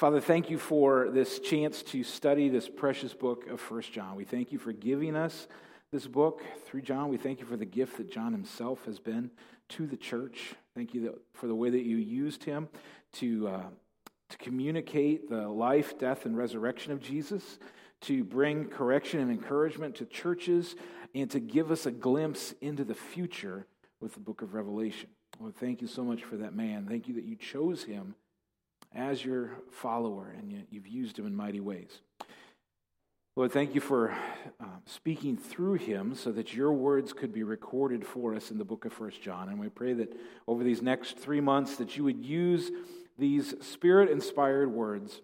Father, thank you for this chance to study this precious book of First John. We thank you for giving us this book through John. We thank you for the gift that John himself has been to the church. Thank you for the way that you used him to, uh, to communicate the life, death, and resurrection of Jesus, to bring correction and encouragement to churches, and to give us a glimpse into the future with the book of Revelation. Thank you so much for that man. Thank you that you chose him as your follower and you've used him in mighty ways. Lord, thank you for uh, speaking through him so that your words could be recorded for us in the book of First John. And we pray that over these next three months that you would use these spirit-inspired words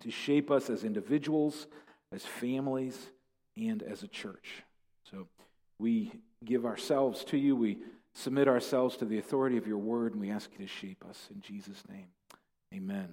to shape us as individuals, as families, and as a church. So we give ourselves to you. We submit ourselves to the authority of your word, and we ask you to shape us in Jesus' name. Amen.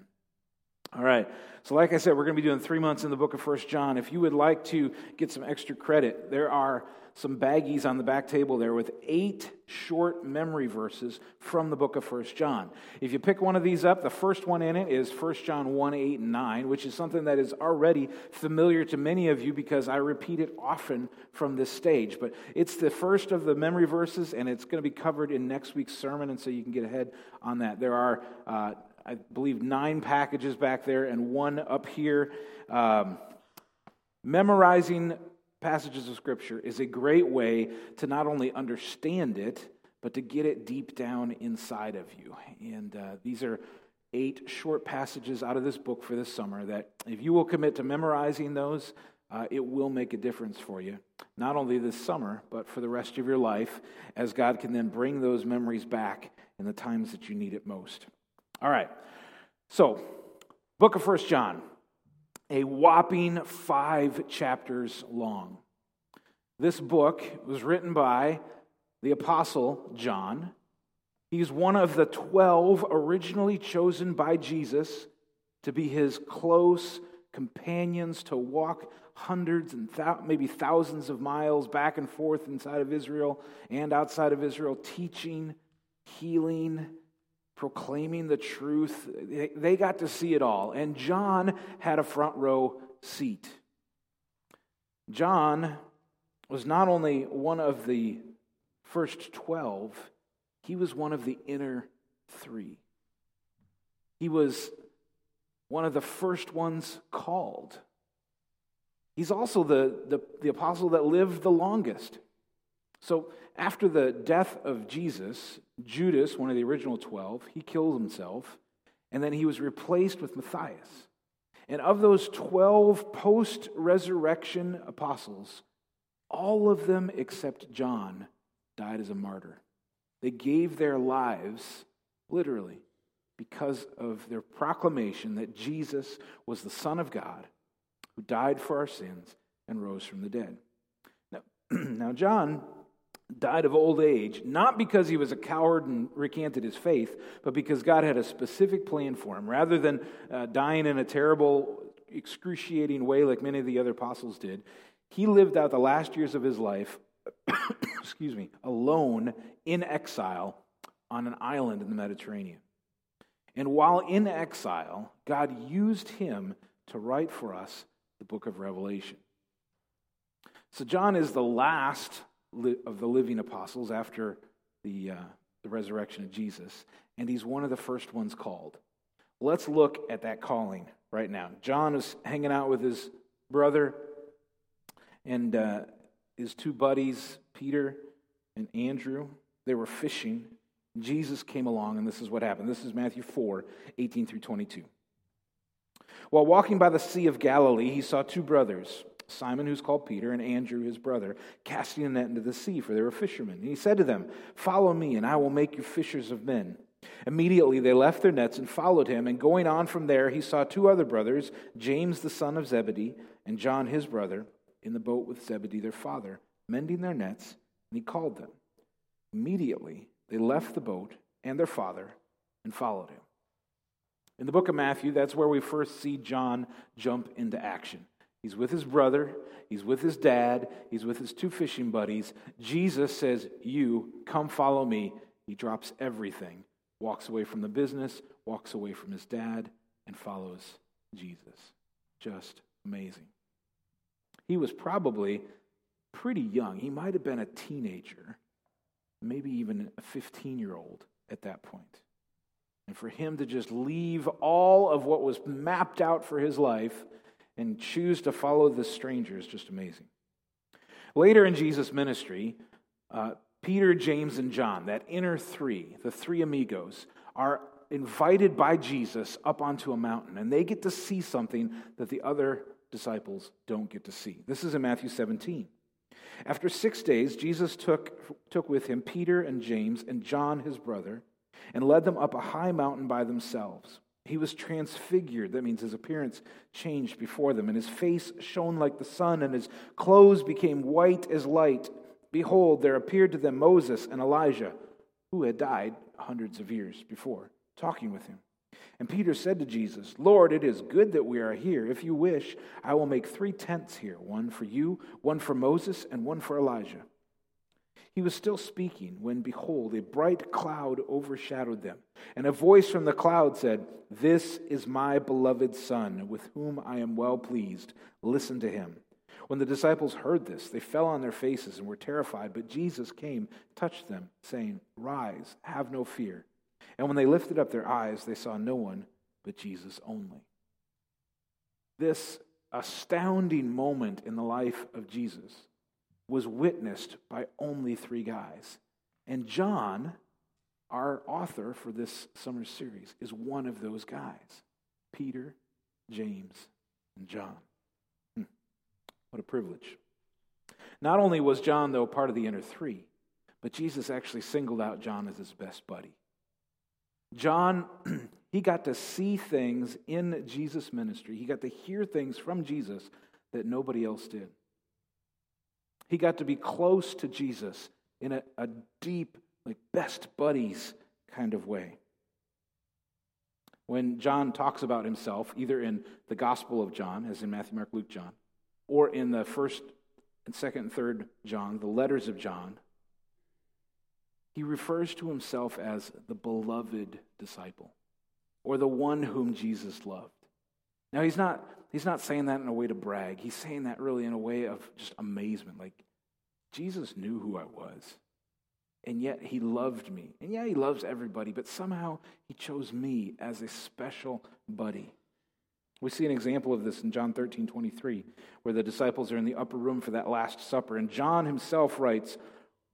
All right. So, like I said, we're going to be doing three months in the book of First John. If you would like to get some extra credit, there are some baggies on the back table there with eight short memory verses from the book of First John. If you pick one of these up, the first one in it is First John 1 8 and 9, which is something that is already familiar to many of you because I repeat it often from this stage. But it's the first of the memory verses, and it's going to be covered in next week's sermon, and so you can get ahead on that. There are uh, I believe, nine packages back there and one up here. Um, memorizing passages of Scripture is a great way to not only understand it, but to get it deep down inside of you. And uh, these are eight short passages out of this book for this summer that, if you will commit to memorizing those, uh, it will make a difference for you, not only this summer, but for the rest of your life, as God can then bring those memories back in the times that you need it most. All right. So, book of First John, a whopping five chapters long. This book was written by the Apostle John. He's one of the 12 originally chosen by Jesus to be his close companions to walk hundreds and th- maybe thousands of miles back and forth inside of Israel and outside of Israel, teaching, healing, proclaiming the truth. They got to see it all. And John had a front row seat. John was not only one of the first 12, he was one of the inner three. He was one of the first ones called. He's also the, the, the apostle that lived the longest. So, after the death of Jesus, Judas, one of the original 12, he killed himself, and then he was replaced with Matthias. And of those 12 post resurrection apostles, all of them except John died as a martyr. They gave their lives, literally, because of their proclamation that Jesus was the Son of God who died for our sins and rose from the dead. Now, now John died of old age, not because he was a coward and recanted his faith, but because God had a specific plan for him. Rather than uh, dying in a terrible, excruciating way like many of the other apostles did, he lived out the last years of his life, excuse me, alone in exile on an island in the Mediterranean. And while in exile, God used him to write for us the book of Revelation. So, John is the last of the living apostles after the, uh, the resurrection of Jesus, and he's one of the first ones called. Let's look at that calling right now. John is hanging out with his brother and uh, his two buddies, Peter and Andrew. They were fishing. Jesus came along, and this is what happened. This is Matthew 4 18 through 22. While walking by the Sea of Galilee, he saw two brothers. Simon, who's called Peter, and Andrew, his brother, casting a net into the sea, for they were fishermen. And he said to them, Follow me, and I will make you fishers of men. Immediately they left their nets and followed him, and going on from there, he saw two other brothers, James the son of Zebedee, and John his brother, in the boat with Zebedee their father, mending their nets, and he called them. Immediately they left the boat and their father and followed him. In the book of Matthew, that's where we first see John jump into action. He's with his brother, he's with his dad, he's with his two fishing buddies. Jesus says, You come follow me. He drops everything, walks away from the business, walks away from his dad, and follows Jesus. Just amazing. He was probably pretty young. He might have been a teenager, maybe even a 15 year old at that point. And for him to just leave all of what was mapped out for his life and choose to follow this stranger is just amazing. Later in Jesus' ministry, uh, Peter, James, and John, that inner three, the three amigos, are invited by Jesus up onto a mountain, and they get to see something that the other disciples don't get to see. This is in Matthew 17. After six days, Jesus took, took with him Peter and James and John, his brother, and led them up a high mountain by themselves. He was transfigured. That means his appearance changed before them, and his face shone like the sun, and his clothes became white as light. Behold, there appeared to them Moses and Elijah, who had died hundreds of years before, talking with him. And Peter said to Jesus, Lord, it is good that we are here. If you wish, I will make three tents here one for you, one for Moses, and one for Elijah. He was still speaking when, behold, a bright cloud overshadowed them. And a voice from the cloud said, This is my beloved Son, with whom I am well pleased. Listen to him. When the disciples heard this, they fell on their faces and were terrified. But Jesus came, touched them, saying, Rise, have no fear. And when they lifted up their eyes, they saw no one but Jesus only. This astounding moment in the life of Jesus was witnessed by only three guys. And John, our author for this summer series, is one of those guys Peter, James, and John. Hmm. What a privilege. Not only was John, though, part of the inner three, but Jesus actually singled out John as his best buddy. John, he got to see things in Jesus' ministry, he got to hear things from Jesus that nobody else did. He got to be close to Jesus in a, a deep, like best buddies kind of way. When John talks about himself, either in the Gospel of John, as in Matthew, Mark, Luke, John, or in the first and second and third John, the letters of John, he refers to himself as the beloved disciple or the one whom Jesus loved. Now, he's not, he's not saying that in a way to brag. He's saying that really in a way of just amazement. Like, Jesus knew who I was, and yet he loved me. And yeah, he loves everybody, but somehow he chose me as a special buddy. We see an example of this in John 13, 23, where the disciples are in the upper room for that Last Supper. And John himself writes,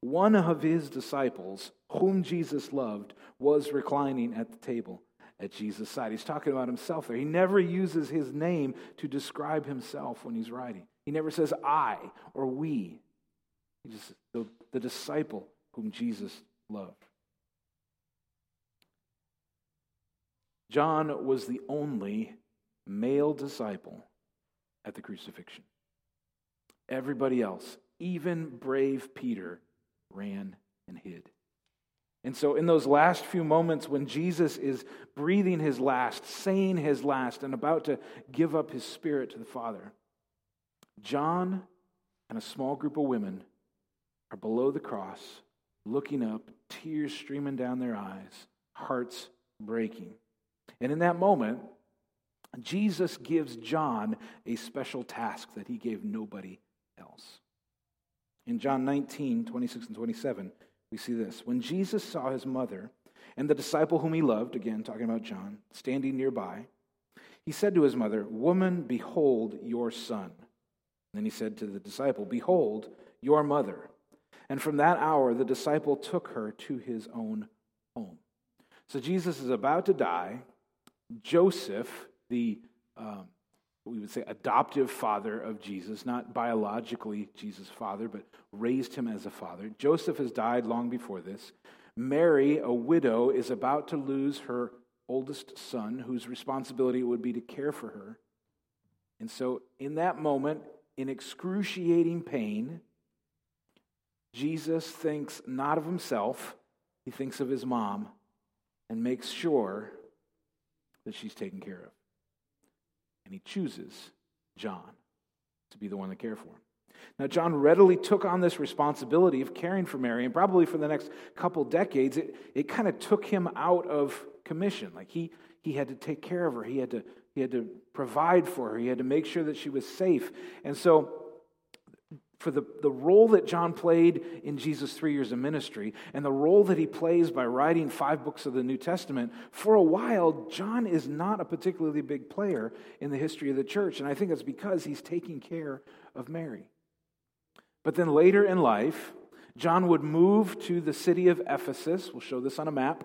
One of his disciples, whom Jesus loved, was reclining at the table at Jesus' side. He's talking about himself there. He never uses his name to describe himself when he's writing, he never says I or we. He just, the, the disciple whom Jesus loved. John was the only male disciple at the crucifixion. Everybody else, even brave Peter, ran and hid. And so, in those last few moments when Jesus is breathing his last, saying his last, and about to give up his spirit to the Father, John and a small group of women are below the cross, looking up, tears streaming down their eyes, hearts breaking. And in that moment, Jesus gives John a special task that he gave nobody else. In John 19, 26 and 27, we see this. When Jesus saw his mother and the disciple whom he loved, again talking about John, standing nearby, he said to his mother, Woman, behold your son. Then he said to the disciple, Behold your mother. And from that hour, the disciple took her to his own home. So Jesus is about to die. Joseph, the um, we would say adoptive father of Jesus, not biologically Jesus' father, but raised him as a father. Joseph has died long before this. Mary, a widow, is about to lose her oldest son, whose responsibility it would be to care for her. And so, in that moment, in excruciating pain, Jesus thinks not of himself, he thinks of his mom and makes sure that she's taken care of. And he chooses John to be the one to care for him. Now, John readily took on this responsibility of caring for Mary, and probably for the next couple decades, it, it kind of took him out of commission. Like he, he had to take care of her, he had, to, he had to provide for her, he had to make sure that she was safe. And so, for the, the role that John played in Jesus' three years of ministry and the role that he plays by writing five books of the New Testament, for a while, John is not a particularly big player in the history of the church. And I think it's because he's taking care of Mary. But then later in life, John would move to the city of Ephesus. We'll show this on a map.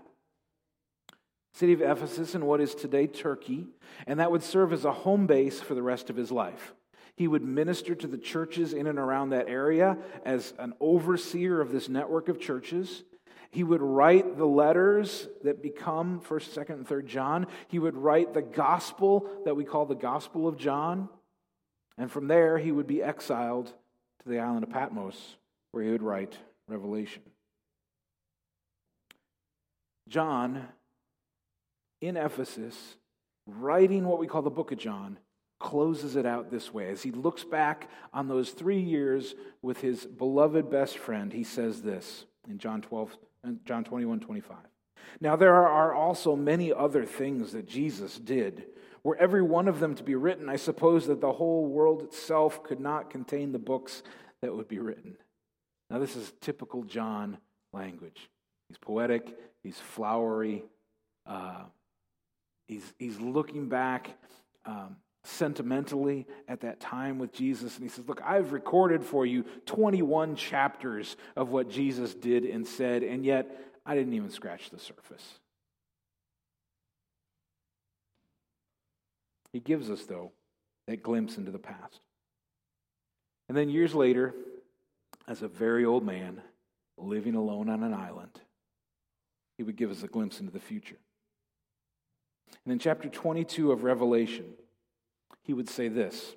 City of Ephesus in what is today Turkey, and that would serve as a home base for the rest of his life. He would minister to the churches in and around that area as an overseer of this network of churches. He would write the letters that become 1st, 2nd, and 3rd John. He would write the gospel that we call the Gospel of John. And from there, he would be exiled to the island of Patmos, where he would write Revelation. John, in Ephesus, writing what we call the book of John, closes it out this way. As he looks back on those three years with his beloved best friend, he says this in John 12, John 21, 25. Now, there are also many other things that Jesus did. Were every one of them to be written, I suppose that the whole world itself could not contain the books that would be written. Now, this is typical John language. He's poetic, he's flowery, uh, he's, he's looking back. Um, sentimentally at that time with Jesus. And he says, Look, I've recorded for you 21 chapters of what Jesus did and said, and yet I didn't even scratch the surface. He gives us, though, that glimpse into the past. And then years later, as a very old man living alone on an island, he would give us a glimpse into the future. And in chapter 22 of Revelation, he would say this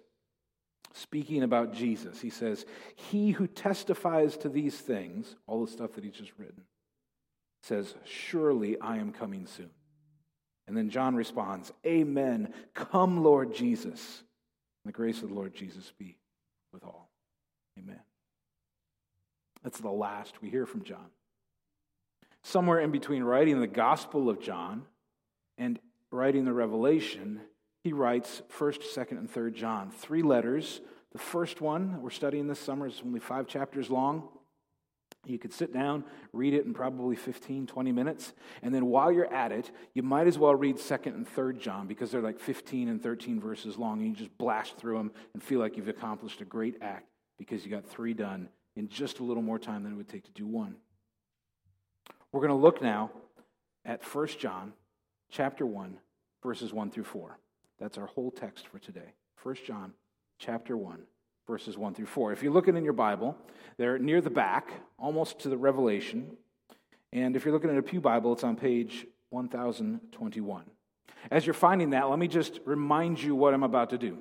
speaking about Jesus. He says, He who testifies to these things, all the stuff that he's just written, says, Surely I am coming soon. And then John responds, Amen. Come, Lord Jesus. And the grace of the Lord Jesus be with all. Amen. That's the last we hear from John. Somewhere in between writing the Gospel of John and writing the Revelation, he writes 1st, 2nd, and 3rd John. Three letters. The first one we're studying this summer is only five chapters long. You could sit down, read it in probably 15, 20 minutes. And then while you're at it, you might as well read 2nd and 3rd John because they're like 15 and 13 verses long. And you just blast through them and feel like you've accomplished a great act because you got three done in just a little more time than it would take to do one. We're going to look now at 1 John chapter 1, verses 1 through 4. That's our whole text for today. 1 John chapter 1, verses 1 through 4. If you're looking in your Bible, they're near the back, almost to the Revelation. And if you're looking at a Pew Bible, it's on page 1021. As you're finding that, let me just remind you what I'm about to do.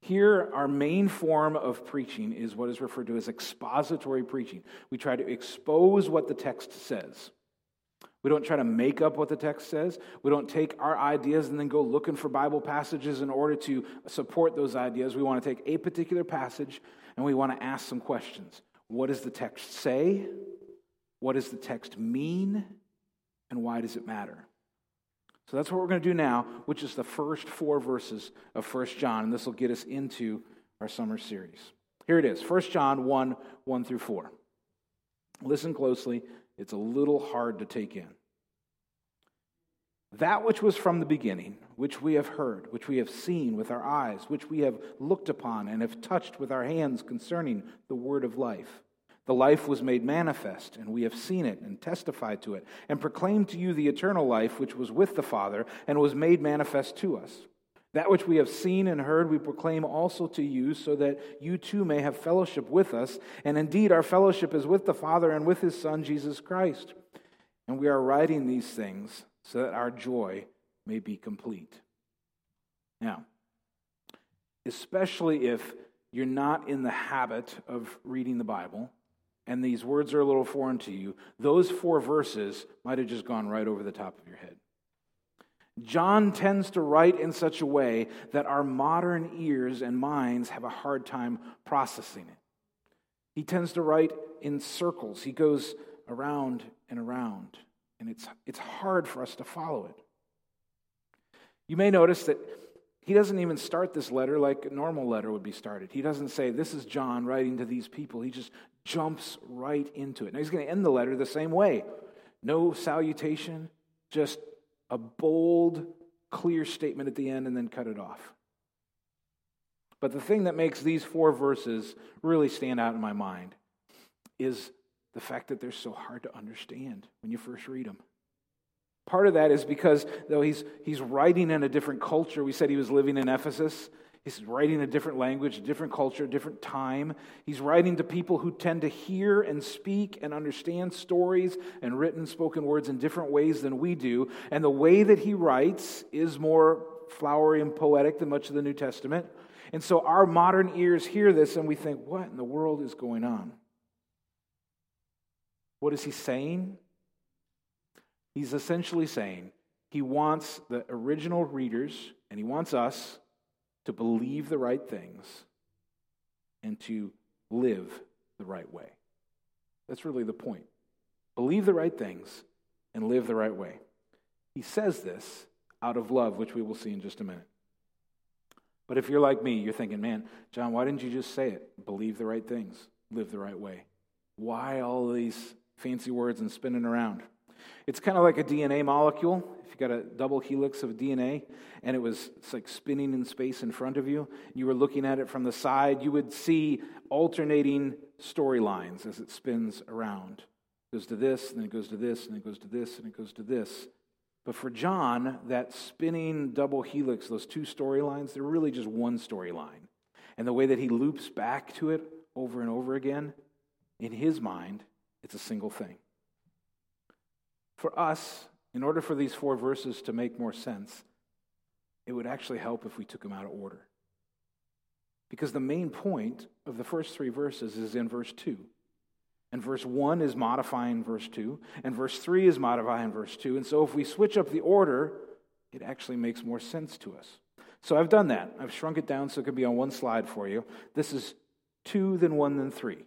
Here, our main form of preaching is what is referred to as expository preaching. We try to expose what the text says. We don't try to make up what the text says. We don't take our ideas and then go looking for Bible passages in order to support those ideas. We want to take a particular passage and we want to ask some questions. What does the text say? What does the text mean? And why does it matter? So that's what we're going to do now, which is the first four verses of 1 John. And this will get us into our summer series. Here it is 1 John 1 1 through 4. Listen closely it's a little hard to take in. That which was from the beginning, which we have heard, which we have seen with our eyes, which we have looked upon and have touched with our hands concerning the word of life. The life was made manifest, and we have seen it and testified to it, and proclaimed to you the eternal life which was with the Father and was made manifest to us. That which we have seen and heard, we proclaim also to you, so that you too may have fellowship with us. And indeed, our fellowship is with the Father and with his Son, Jesus Christ. And we are writing these things so that our joy may be complete. Now, especially if you're not in the habit of reading the Bible, and these words are a little foreign to you, those four verses might have just gone right over the top of your head. John tends to write in such a way that our modern ears and minds have a hard time processing it. He tends to write in circles, he goes around and around. And it's, it's hard for us to follow it. You may notice that he doesn't even start this letter like a normal letter would be started. He doesn't say, This is John writing to these people. He just jumps right into it. Now, he's going to end the letter the same way no salutation, just a bold, clear statement at the end, and then cut it off. But the thing that makes these four verses really stand out in my mind is the fact that they're so hard to understand when you first read them. Part of that is because, though he's, he's writing in a different culture, we said he was living in Ephesus. He's writing a different language, a different culture, a different time. He's writing to people who tend to hear and speak and understand stories and written, spoken words in different ways than we do. And the way that he writes is more flowery and poetic than much of the New Testament. And so our modern ears hear this and we think, what in the world is going on? What is he saying? He's essentially saying he wants the original readers and he wants us to believe the right things and to live the right way. That's really the point. Believe the right things and live the right way. He says this out of love, which we will see in just a minute. But if you're like me, you're thinking, man, John, why didn't you just say it? Believe the right things, live the right way. Why all these fancy words and spinning around? It's kind of like a DNA molecule. If you got a double helix of DNA and it was like spinning in space in front of you, you were looking at it from the side, you would see alternating storylines as it spins around. It goes to this, and then it goes to this, and it goes to this, and it goes to this. But for John, that spinning double helix, those two storylines, they're really just one storyline. And the way that he loops back to it over and over again, in his mind, it's a single thing. For us, in order for these four verses to make more sense, it would actually help if we took them out of order. Because the main point of the first three verses is in verse 2. And verse 1 is modifying verse 2, and verse 3 is modifying verse 2. And so if we switch up the order, it actually makes more sense to us. So I've done that. I've shrunk it down so it can be on one slide for you. This is 2, then 1, then 3.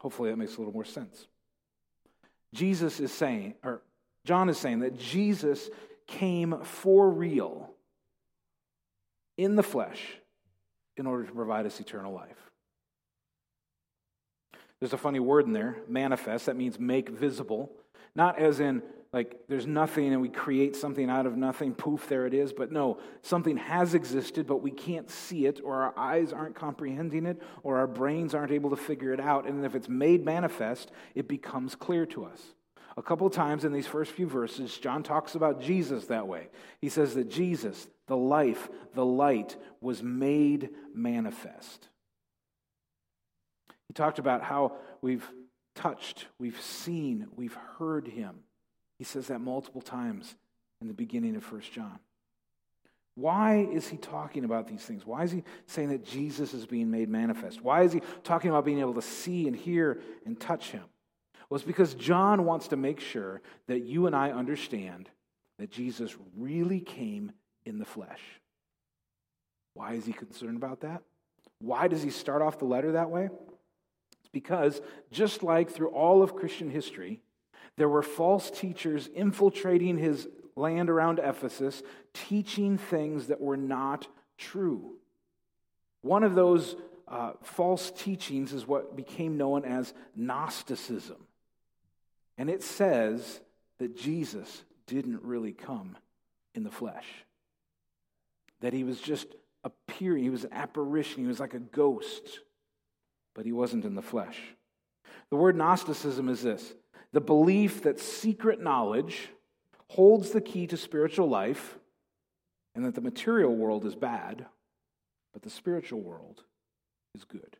Hopefully, that makes a little more sense. Jesus is saying, or John is saying, that Jesus came for real in the flesh in order to provide us eternal life. There's a funny word in there, manifest, that means make visible. Not as in, like, there's nothing and we create something out of nothing, poof, there it is. But no, something has existed, but we can't see it, or our eyes aren't comprehending it, or our brains aren't able to figure it out. And if it's made manifest, it becomes clear to us. A couple times in these first few verses, John talks about Jesus that way. He says that Jesus, the life, the light, was made manifest. He talked about how we've touched, we've seen, we've heard him. He says that multiple times in the beginning of First John. Why is he talking about these things? Why is he saying that Jesus is being made manifest? Why is he talking about being able to see and hear and touch him? Well, it's because John wants to make sure that you and I understand that Jesus really came in the flesh. Why is he concerned about that? Why does he start off the letter that way? It's because, just like through all of Christian history, there were false teachers infiltrating his land around Ephesus, teaching things that were not true. One of those uh, false teachings is what became known as Gnosticism. And it says that Jesus didn't really come in the flesh, that he was just appearing, he was an apparition, he was like a ghost, but he wasn't in the flesh. The word Gnosticism is this the belief that secret knowledge holds the key to spiritual life and that the material world is bad, but the spiritual world is good.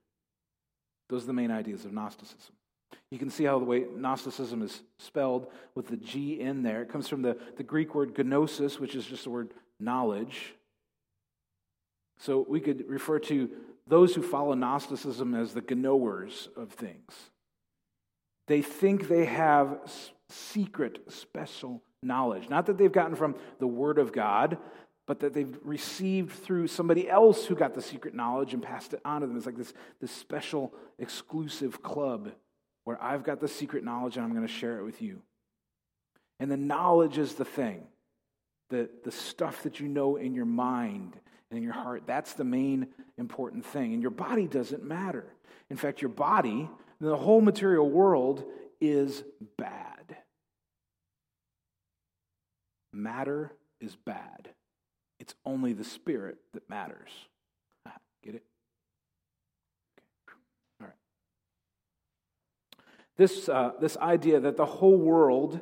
Those are the main ideas of Gnosticism. You can see how the way Gnosticism is spelled with the G in there. It comes from the, the Greek word gnosis, which is just the word knowledge. So we could refer to those who follow Gnosticism as the gnowers of things. They think they have secret, special knowledge. Not that they've gotten from the Word of God, but that they've received through somebody else who got the secret knowledge and passed it on to them. It's like this, this special, exclusive club where I've got the secret knowledge and I'm going to share it with you. And the knowledge is the thing, the, the stuff that you know in your mind and in your heart. That's the main important thing. And your body doesn't matter. In fact, your body, the whole material world, is bad. Matter is bad. It's only the spirit that matters. Get it? Okay. All right. This, uh, this idea that the whole world,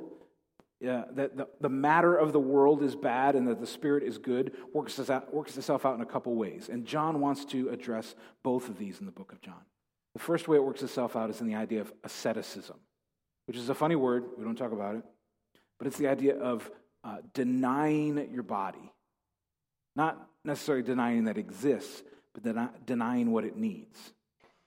uh, that the, the matter of the world is bad and that the spirit is good, works, out, works itself out in a couple ways. And John wants to address both of these in the book of John. The first way it works itself out is in the idea of asceticism, which is a funny word. We don't talk about it. But it's the idea of uh, denying your body. Not necessarily denying that exists, but den- denying what it needs.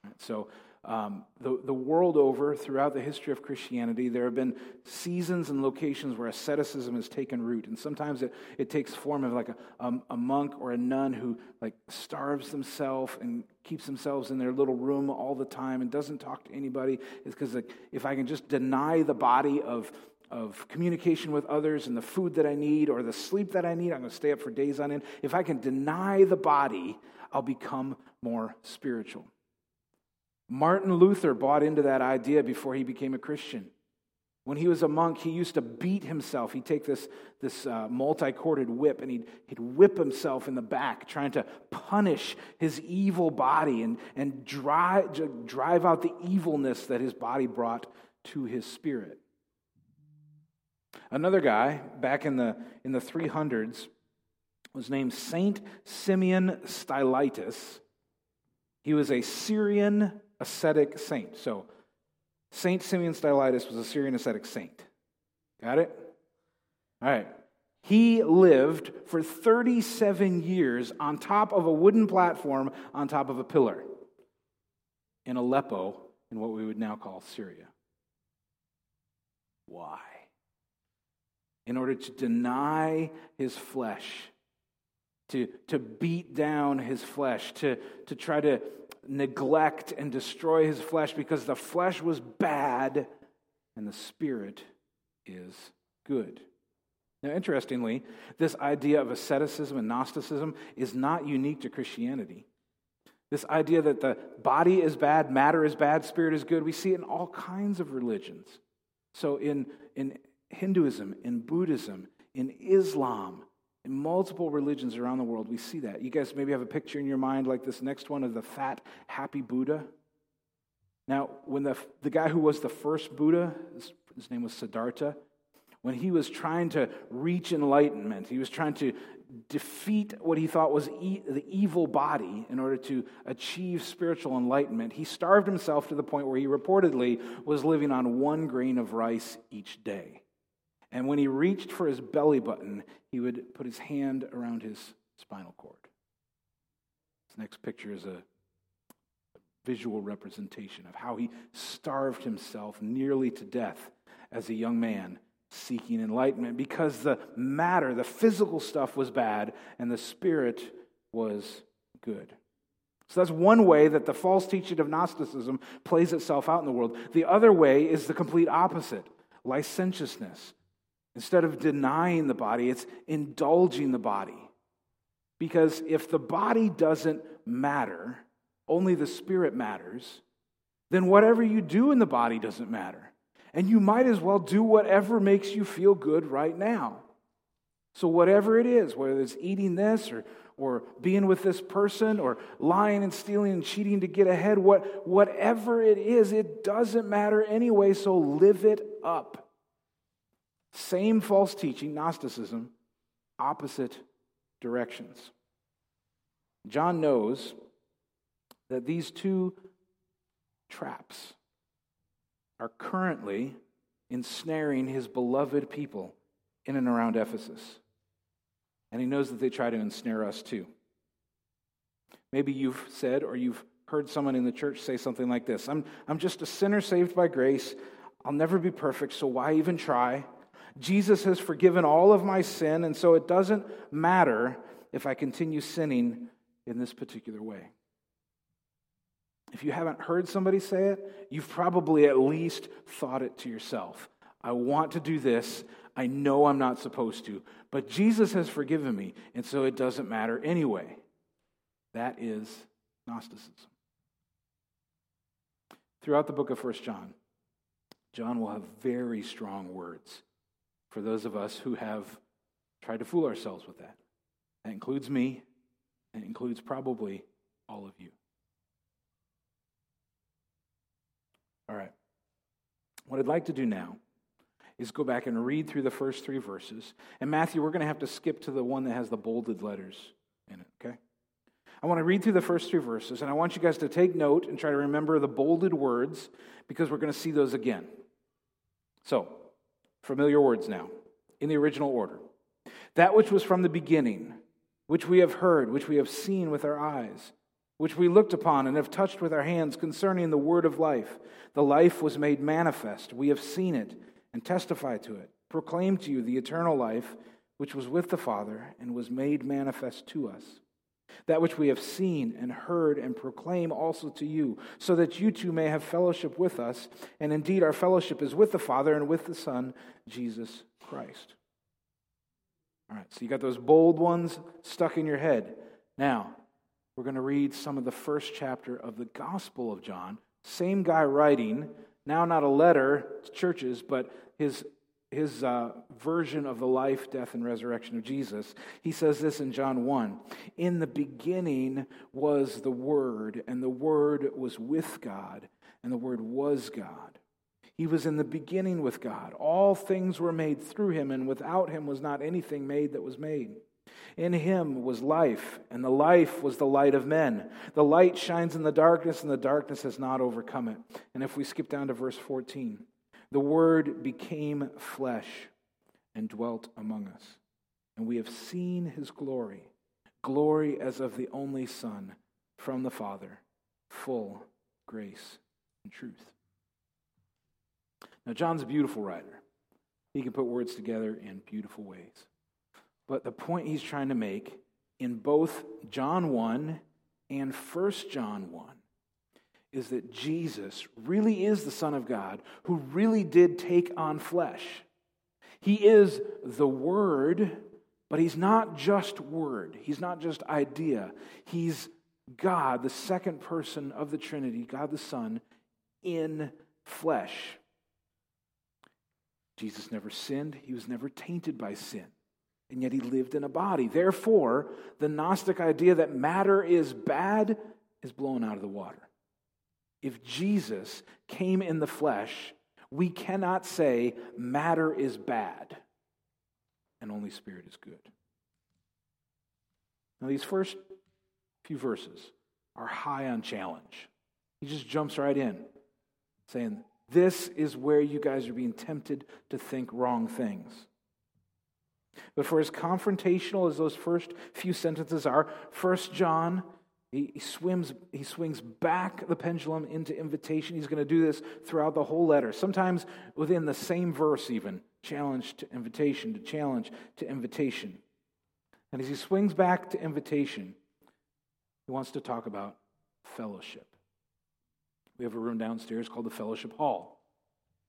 Right? So, um, the, the world over, throughout the history of Christianity, there have been seasons and locations where asceticism has taken root. And sometimes it, it takes form of like a, a, a monk or a nun who like starves themselves and keeps themselves in their little room all the time and doesn't talk to anybody. It's because like, if I can just deny the body of of communication with others and the food that I need or the sleep that I need. I'm going to stay up for days on end. If I can deny the body, I'll become more spiritual. Martin Luther bought into that idea before he became a Christian. When he was a monk, he used to beat himself. He'd take this, this uh, multi corded whip and he'd, he'd whip himself in the back, trying to punish his evil body and, and drive, drive out the evilness that his body brought to his spirit. Another guy back in the, in the 300s was named Saint Simeon Stylites. He was a Syrian ascetic saint. So, Saint Simeon Stylites was a Syrian ascetic saint. Got it? All right. He lived for 37 years on top of a wooden platform on top of a pillar in Aleppo, in what we would now call Syria. Why? in order to deny his flesh, to, to beat down his flesh, to, to try to neglect and destroy his flesh because the flesh was bad and the spirit is good. Now, interestingly, this idea of asceticism and Gnosticism is not unique to Christianity. This idea that the body is bad, matter is bad, spirit is good, we see it in all kinds of religions. So, in, in Hinduism, in Buddhism, in Islam, in multiple religions around the world, we see that. You guys maybe have a picture in your mind like this next one of the fat, happy Buddha. Now, when the, the guy who was the first Buddha, his, his name was Siddhartha, when he was trying to reach enlightenment, he was trying to defeat what he thought was e- the evil body in order to achieve spiritual enlightenment, he starved himself to the point where he reportedly was living on one grain of rice each day. And when he reached for his belly button, he would put his hand around his spinal cord. This next picture is a visual representation of how he starved himself nearly to death as a young man seeking enlightenment because the matter, the physical stuff was bad and the spirit was good. So that's one way that the false teaching of Gnosticism plays itself out in the world. The other way is the complete opposite licentiousness. Instead of denying the body, it's indulging the body. Because if the body doesn't matter, only the spirit matters, then whatever you do in the body doesn't matter. And you might as well do whatever makes you feel good right now. So, whatever it is, whether it's eating this or, or being with this person or lying and stealing and cheating to get ahead, what, whatever it is, it doesn't matter anyway, so live it up. Same false teaching, Gnosticism, opposite directions. John knows that these two traps are currently ensnaring his beloved people in and around Ephesus. And he knows that they try to ensnare us too. Maybe you've said or you've heard someone in the church say something like this I'm, I'm just a sinner saved by grace. I'll never be perfect, so why even try? Jesus has forgiven all of my sin, and so it doesn't matter if I continue sinning in this particular way. If you haven't heard somebody say it, you've probably at least thought it to yourself. I want to do this. I know I'm not supposed to, but Jesus has forgiven me, and so it doesn't matter anyway. That is Gnosticism. Throughout the book of First John, John will have very strong words for those of us who have tried to fool ourselves with that. That includes me, and includes probably all of you. All right. What I'd like to do now is go back and read through the first three verses. And Matthew, we're going to have to skip to the one that has the bolded letters in it, okay? I want to read through the first three verses, and I want you guys to take note and try to remember the bolded words because we're going to see those again. So, familiar words now, in the original order. That which was from the beginning, which we have heard, which we have seen with our eyes, which we looked upon and have touched with our hands concerning the word of life. The life was made manifest. We have seen it and testified to it, proclaimed to you the eternal life which was with the Father and was made manifest to us. That which we have seen and heard and proclaim also to you, so that you too may have fellowship with us. And indeed, our fellowship is with the Father and with the Son, Jesus Christ. All right, so you got those bold ones stuck in your head. Now, we're going to read some of the first chapter of the Gospel of John. Same guy writing, now not a letter to churches, but his his uh, version of the life, death, and resurrection of Jesus. He says this in John 1 In the beginning was the Word, and the Word was with God, and the Word was God. He was in the beginning with God. All things were made through him, and without him was not anything made that was made. In him was life, and the life was the light of men. The light shines in the darkness, and the darkness has not overcome it. And if we skip down to verse 14, the Word became flesh and dwelt among us. And we have seen his glory, glory as of the only Son from the Father, full grace and truth. Now, John's a beautiful writer. He can put words together in beautiful ways. But the point he's trying to make in both John 1 and 1 John 1 is that Jesus really is the Son of God who really did take on flesh. He is the Word, but He's not just Word, He's not just idea. He's God, the second person of the Trinity, God the Son, in flesh. Jesus never sinned, He was never tainted by sin and yet he lived in a body. Therefore, the Gnostic idea that matter is bad is blown out of the water. If Jesus came in the flesh, we cannot say matter is bad and only spirit is good. Now, these first few verses are high on challenge. He just jumps right in, saying, This is where you guys are being tempted to think wrong things. But for as confrontational as those first few sentences are, First John he, swims, he swings back the pendulum into invitation. He's going to do this throughout the whole letter, sometimes within the same verse, even challenge to invitation, to challenge to invitation. And as he swings back to invitation, he wants to talk about fellowship. We have a room downstairs called the Fellowship Hall.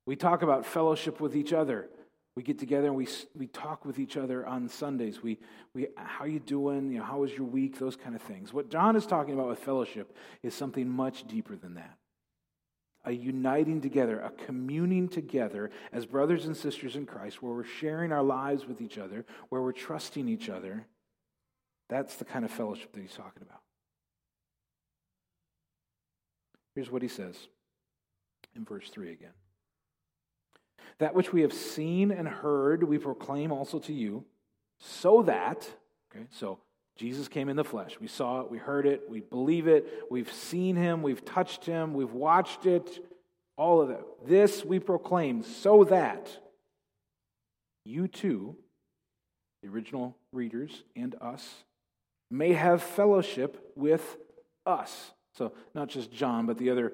We talk about fellowship with each other. We get together and we, we talk with each other on Sundays. We, we, how you doing? You know, how was your week? Those kind of things. What John is talking about with fellowship is something much deeper than that. A uniting together, a communing together as brothers and sisters in Christ, where we're sharing our lives with each other, where we're trusting each other. That's the kind of fellowship that he's talking about. Here's what he says in verse 3 again. That which we have seen and heard, we proclaim also to you, so that, okay, so Jesus came in the flesh. We saw it, we heard it, we believe it, we've seen him, we've touched him, we've watched it. All of it. This we proclaim so that you too, the original readers and us, may have fellowship with us. So, not just John, but the other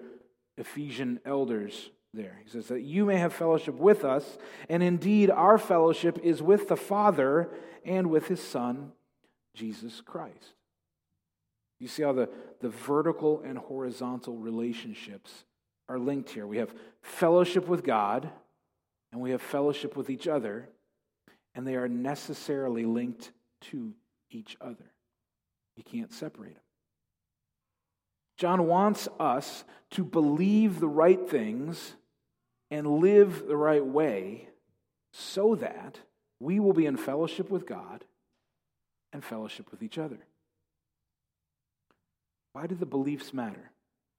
Ephesian elders there. He says that you may have fellowship with us, and indeed our fellowship is with the Father and with his Son, Jesus Christ. You see how the, the vertical and horizontal relationships are linked here. We have fellowship with God, and we have fellowship with each other, and they are necessarily linked to each other. You can't separate them. John wants us to believe the right things and live the right way so that we will be in fellowship with God and fellowship with each other. Why do the beliefs matter?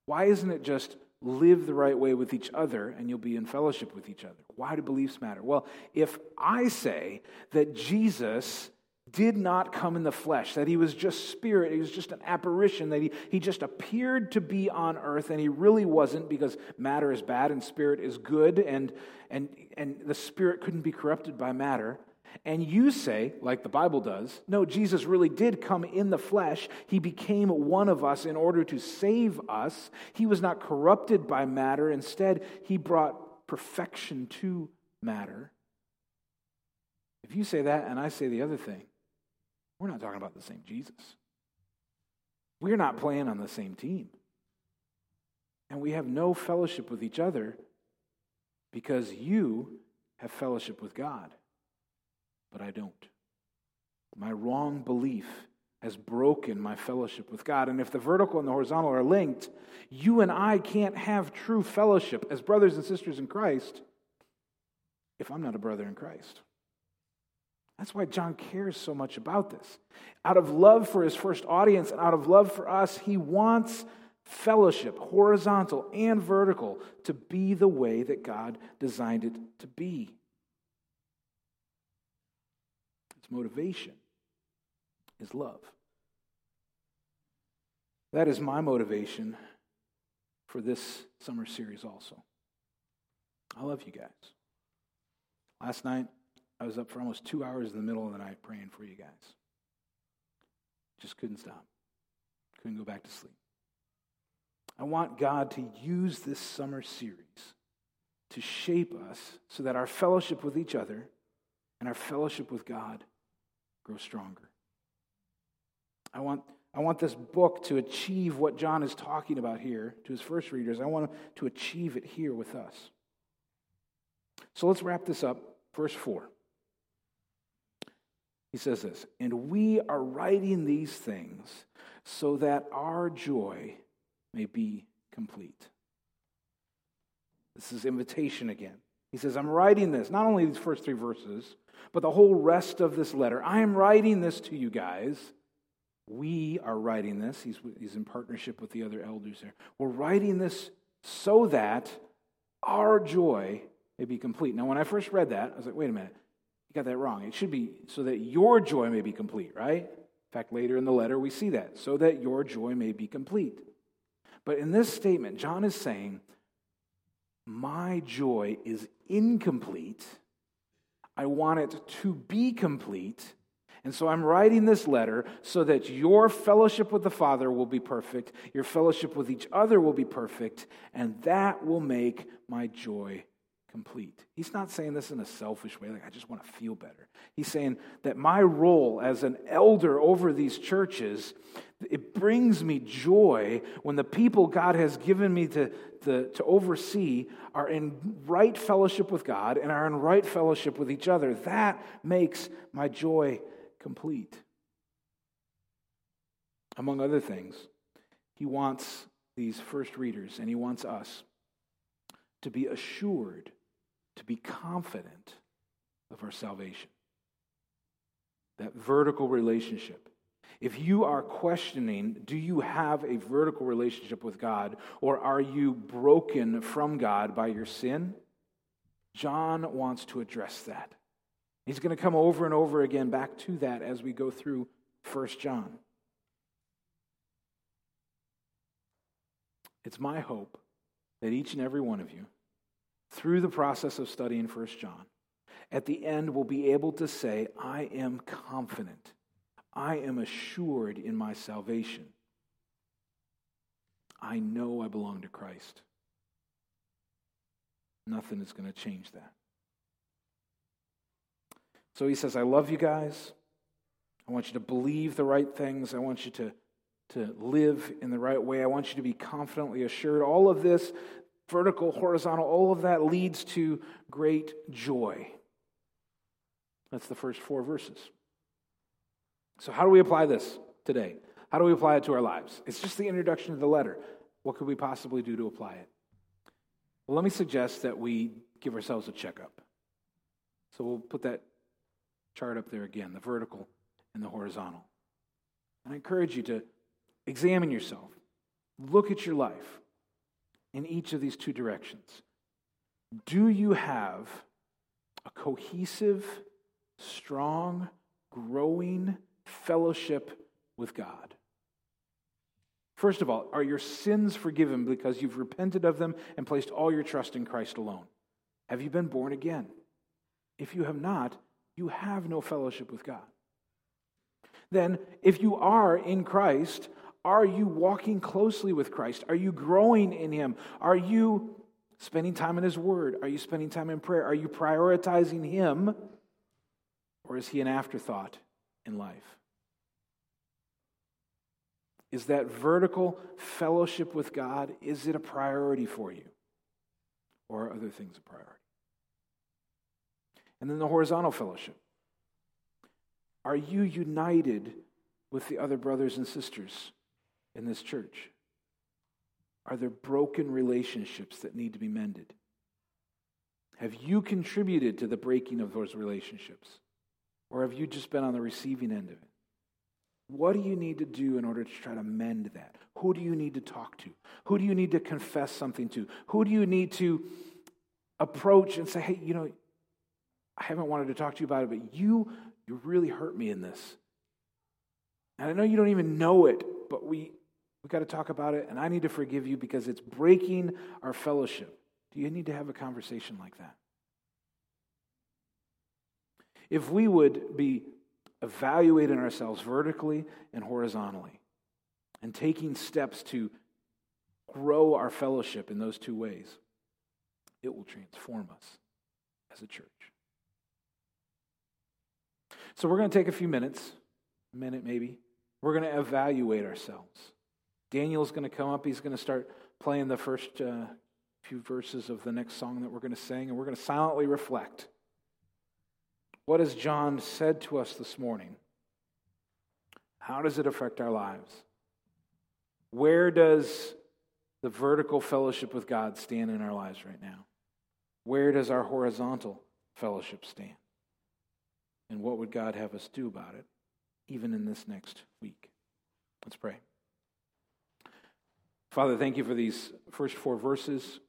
Why isn't it just live the right way with each other and you'll be in fellowship with each other? Why do beliefs matter? Well, if I say that Jesus did not come in the flesh, that he was just spirit, he was just an apparition, that he, he just appeared to be on earth and he really wasn't because matter is bad and spirit is good and, and, and the spirit couldn't be corrupted by matter. And you say, like the Bible does, no, Jesus really did come in the flesh. He became one of us in order to save us. He was not corrupted by matter. Instead, he brought perfection to matter. If you say that and I say the other thing, we're not talking about the same Jesus. We're not playing on the same team. And we have no fellowship with each other because you have fellowship with God, but I don't. My wrong belief has broken my fellowship with God. And if the vertical and the horizontal are linked, you and I can't have true fellowship as brothers and sisters in Christ if I'm not a brother in Christ. That's why John cares so much about this. Out of love for his first audience and out of love for us, he wants fellowship, horizontal and vertical, to be the way that God designed it to be. Its motivation is love. That is my motivation for this summer series also. I love you guys. Last night, I was up for almost two hours in the middle of the night praying for you guys. Just couldn't stop. Couldn't go back to sleep. I want God to use this summer series to shape us so that our fellowship with each other and our fellowship with God grow stronger. I want, I want this book to achieve what John is talking about here to his first readers. I want to achieve it here with us. So let's wrap this up. Verse 4. He says this, and we are writing these things so that our joy may be complete. This is invitation again. He says, I'm writing this, not only these first three verses, but the whole rest of this letter. I am writing this to you guys. We are writing this. He's, he's in partnership with the other elders there. We're writing this so that our joy may be complete. Now, when I first read that, I was like, wait a minute. Got that wrong. It should be so that your joy may be complete, right? In fact, later in the letter, we see that. So that your joy may be complete. But in this statement, John is saying, My joy is incomplete. I want it to be complete. And so I'm writing this letter so that your fellowship with the Father will be perfect, your fellowship with each other will be perfect, and that will make my joy complete. He's not saying this in a selfish way, like I just want to feel better. He's saying that my role as an elder over these churches, it brings me joy when the people God has given me to, to, to oversee are in right fellowship with God and are in right fellowship with each other. That makes my joy complete. Among other things, he wants these first readers and he wants us to be assured to be confident of our salvation. That vertical relationship. If you are questioning, do you have a vertical relationship with God or are you broken from God by your sin? John wants to address that. He's going to come over and over again back to that as we go through 1 John. It's my hope that each and every one of you, through the process of studying 1 John, at the end will be able to say, I am confident. I am assured in my salvation. I know I belong to Christ. Nothing is going to change that. So he says, I love you guys. I want you to believe the right things. I want you to, to live in the right way. I want you to be confidently assured. All of this, vertical, horizontal, all of that leads to great joy. That's the first four verses. So, how do we apply this today? How do we apply it to our lives? It's just the introduction to the letter. What could we possibly do to apply it? Well, let me suggest that we give ourselves a checkup. So, we'll put that chart up there again the vertical and the horizontal. And I encourage you to examine yourself, look at your life in each of these two directions. Do you have a cohesive, strong, growing fellowship with God? First of all, are your sins forgiven because you've repented of them and placed all your trust in Christ alone? Have you been born again? If you have not, you have no fellowship with God. Then, if you are in Christ, are you walking closely with Christ? Are you growing in Him? Are you spending time in His Word? Are you spending time in prayer? Are you prioritizing Him? Or is He an afterthought in life? Is that vertical fellowship with God, is it a priority for you? Or are other things a priority? And then the horizontal fellowship. Are you united with the other brothers and sisters in this church? Are there broken relationships that need to be mended? Have you contributed to the breaking of those relationships? Or have you just been on the receiving end of it? What do you need to do in order to try to mend that? Who do you need to talk to? Who do you need to confess something to? Who do you need to approach and say, hey, you know, I haven't wanted to talk to you about it, but you, you really hurt me in this. And I know you don't even know it, but we, we got to talk about it, and I need to forgive you because it's breaking our fellowship. Do you need to have a conversation like that? If we would be evaluating ourselves vertically and horizontally and taking steps to grow our fellowship in those two ways, it will transform us as a church. So we're going to take a few minutes, a minute maybe. We're going to evaluate ourselves. Daniel's going to come up. He's going to start playing the first uh, few verses of the next song that we're going to sing, and we're going to silently reflect. What has John said to us this morning? How does it affect our lives? Where does the vertical fellowship with God stand in our lives right now? Where does our horizontal fellowship stand? And what would God have us do about it, even in this next week? Let's pray. Father, thank you for these first four verses.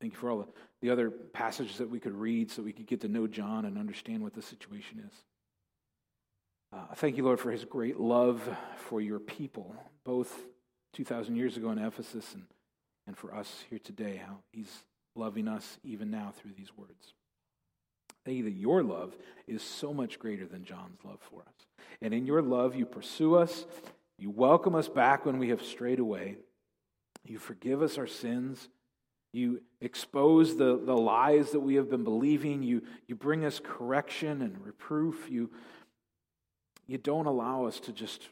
Thank you for all the, the other passages that we could read so we could get to know John and understand what the situation is. Uh, thank you, Lord, for his great love for your people, both 2,000 years ago in Ephesus and, and for us here today, how he's loving us even now through these words. Thank you that your love is so much greater than John's love for us. And in your love, you pursue us, you welcome us back when we have strayed away, you forgive us our sins, you expose the, the lies that we have been believing, you, you bring us correction and reproof, you, you don't allow us to just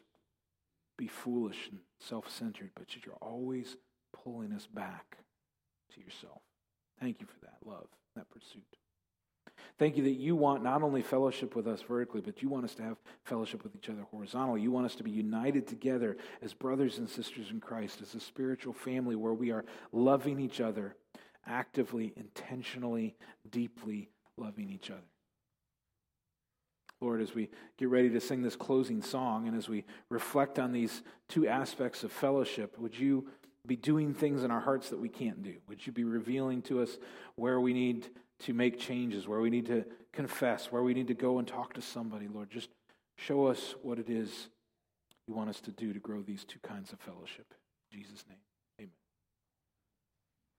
be foolish and self centered, but you're always pulling us back to yourself. Thank you for that love, that pursuit. Thank you that you want not only fellowship with us vertically, but you want us to have fellowship with each other horizontally. You want us to be united together as brothers and sisters in Christ, as a spiritual family where we are loving each other actively, intentionally, deeply loving each other. Lord, as we get ready to sing this closing song and as we reflect on these two aspects of fellowship, would you be doing things in our hearts that we can't do? Would you be revealing to us where we need to make changes, where we need to confess, where we need to go and talk to somebody, Lord. Just show us what it is you want us to do to grow these two kinds of fellowship. In Jesus' name.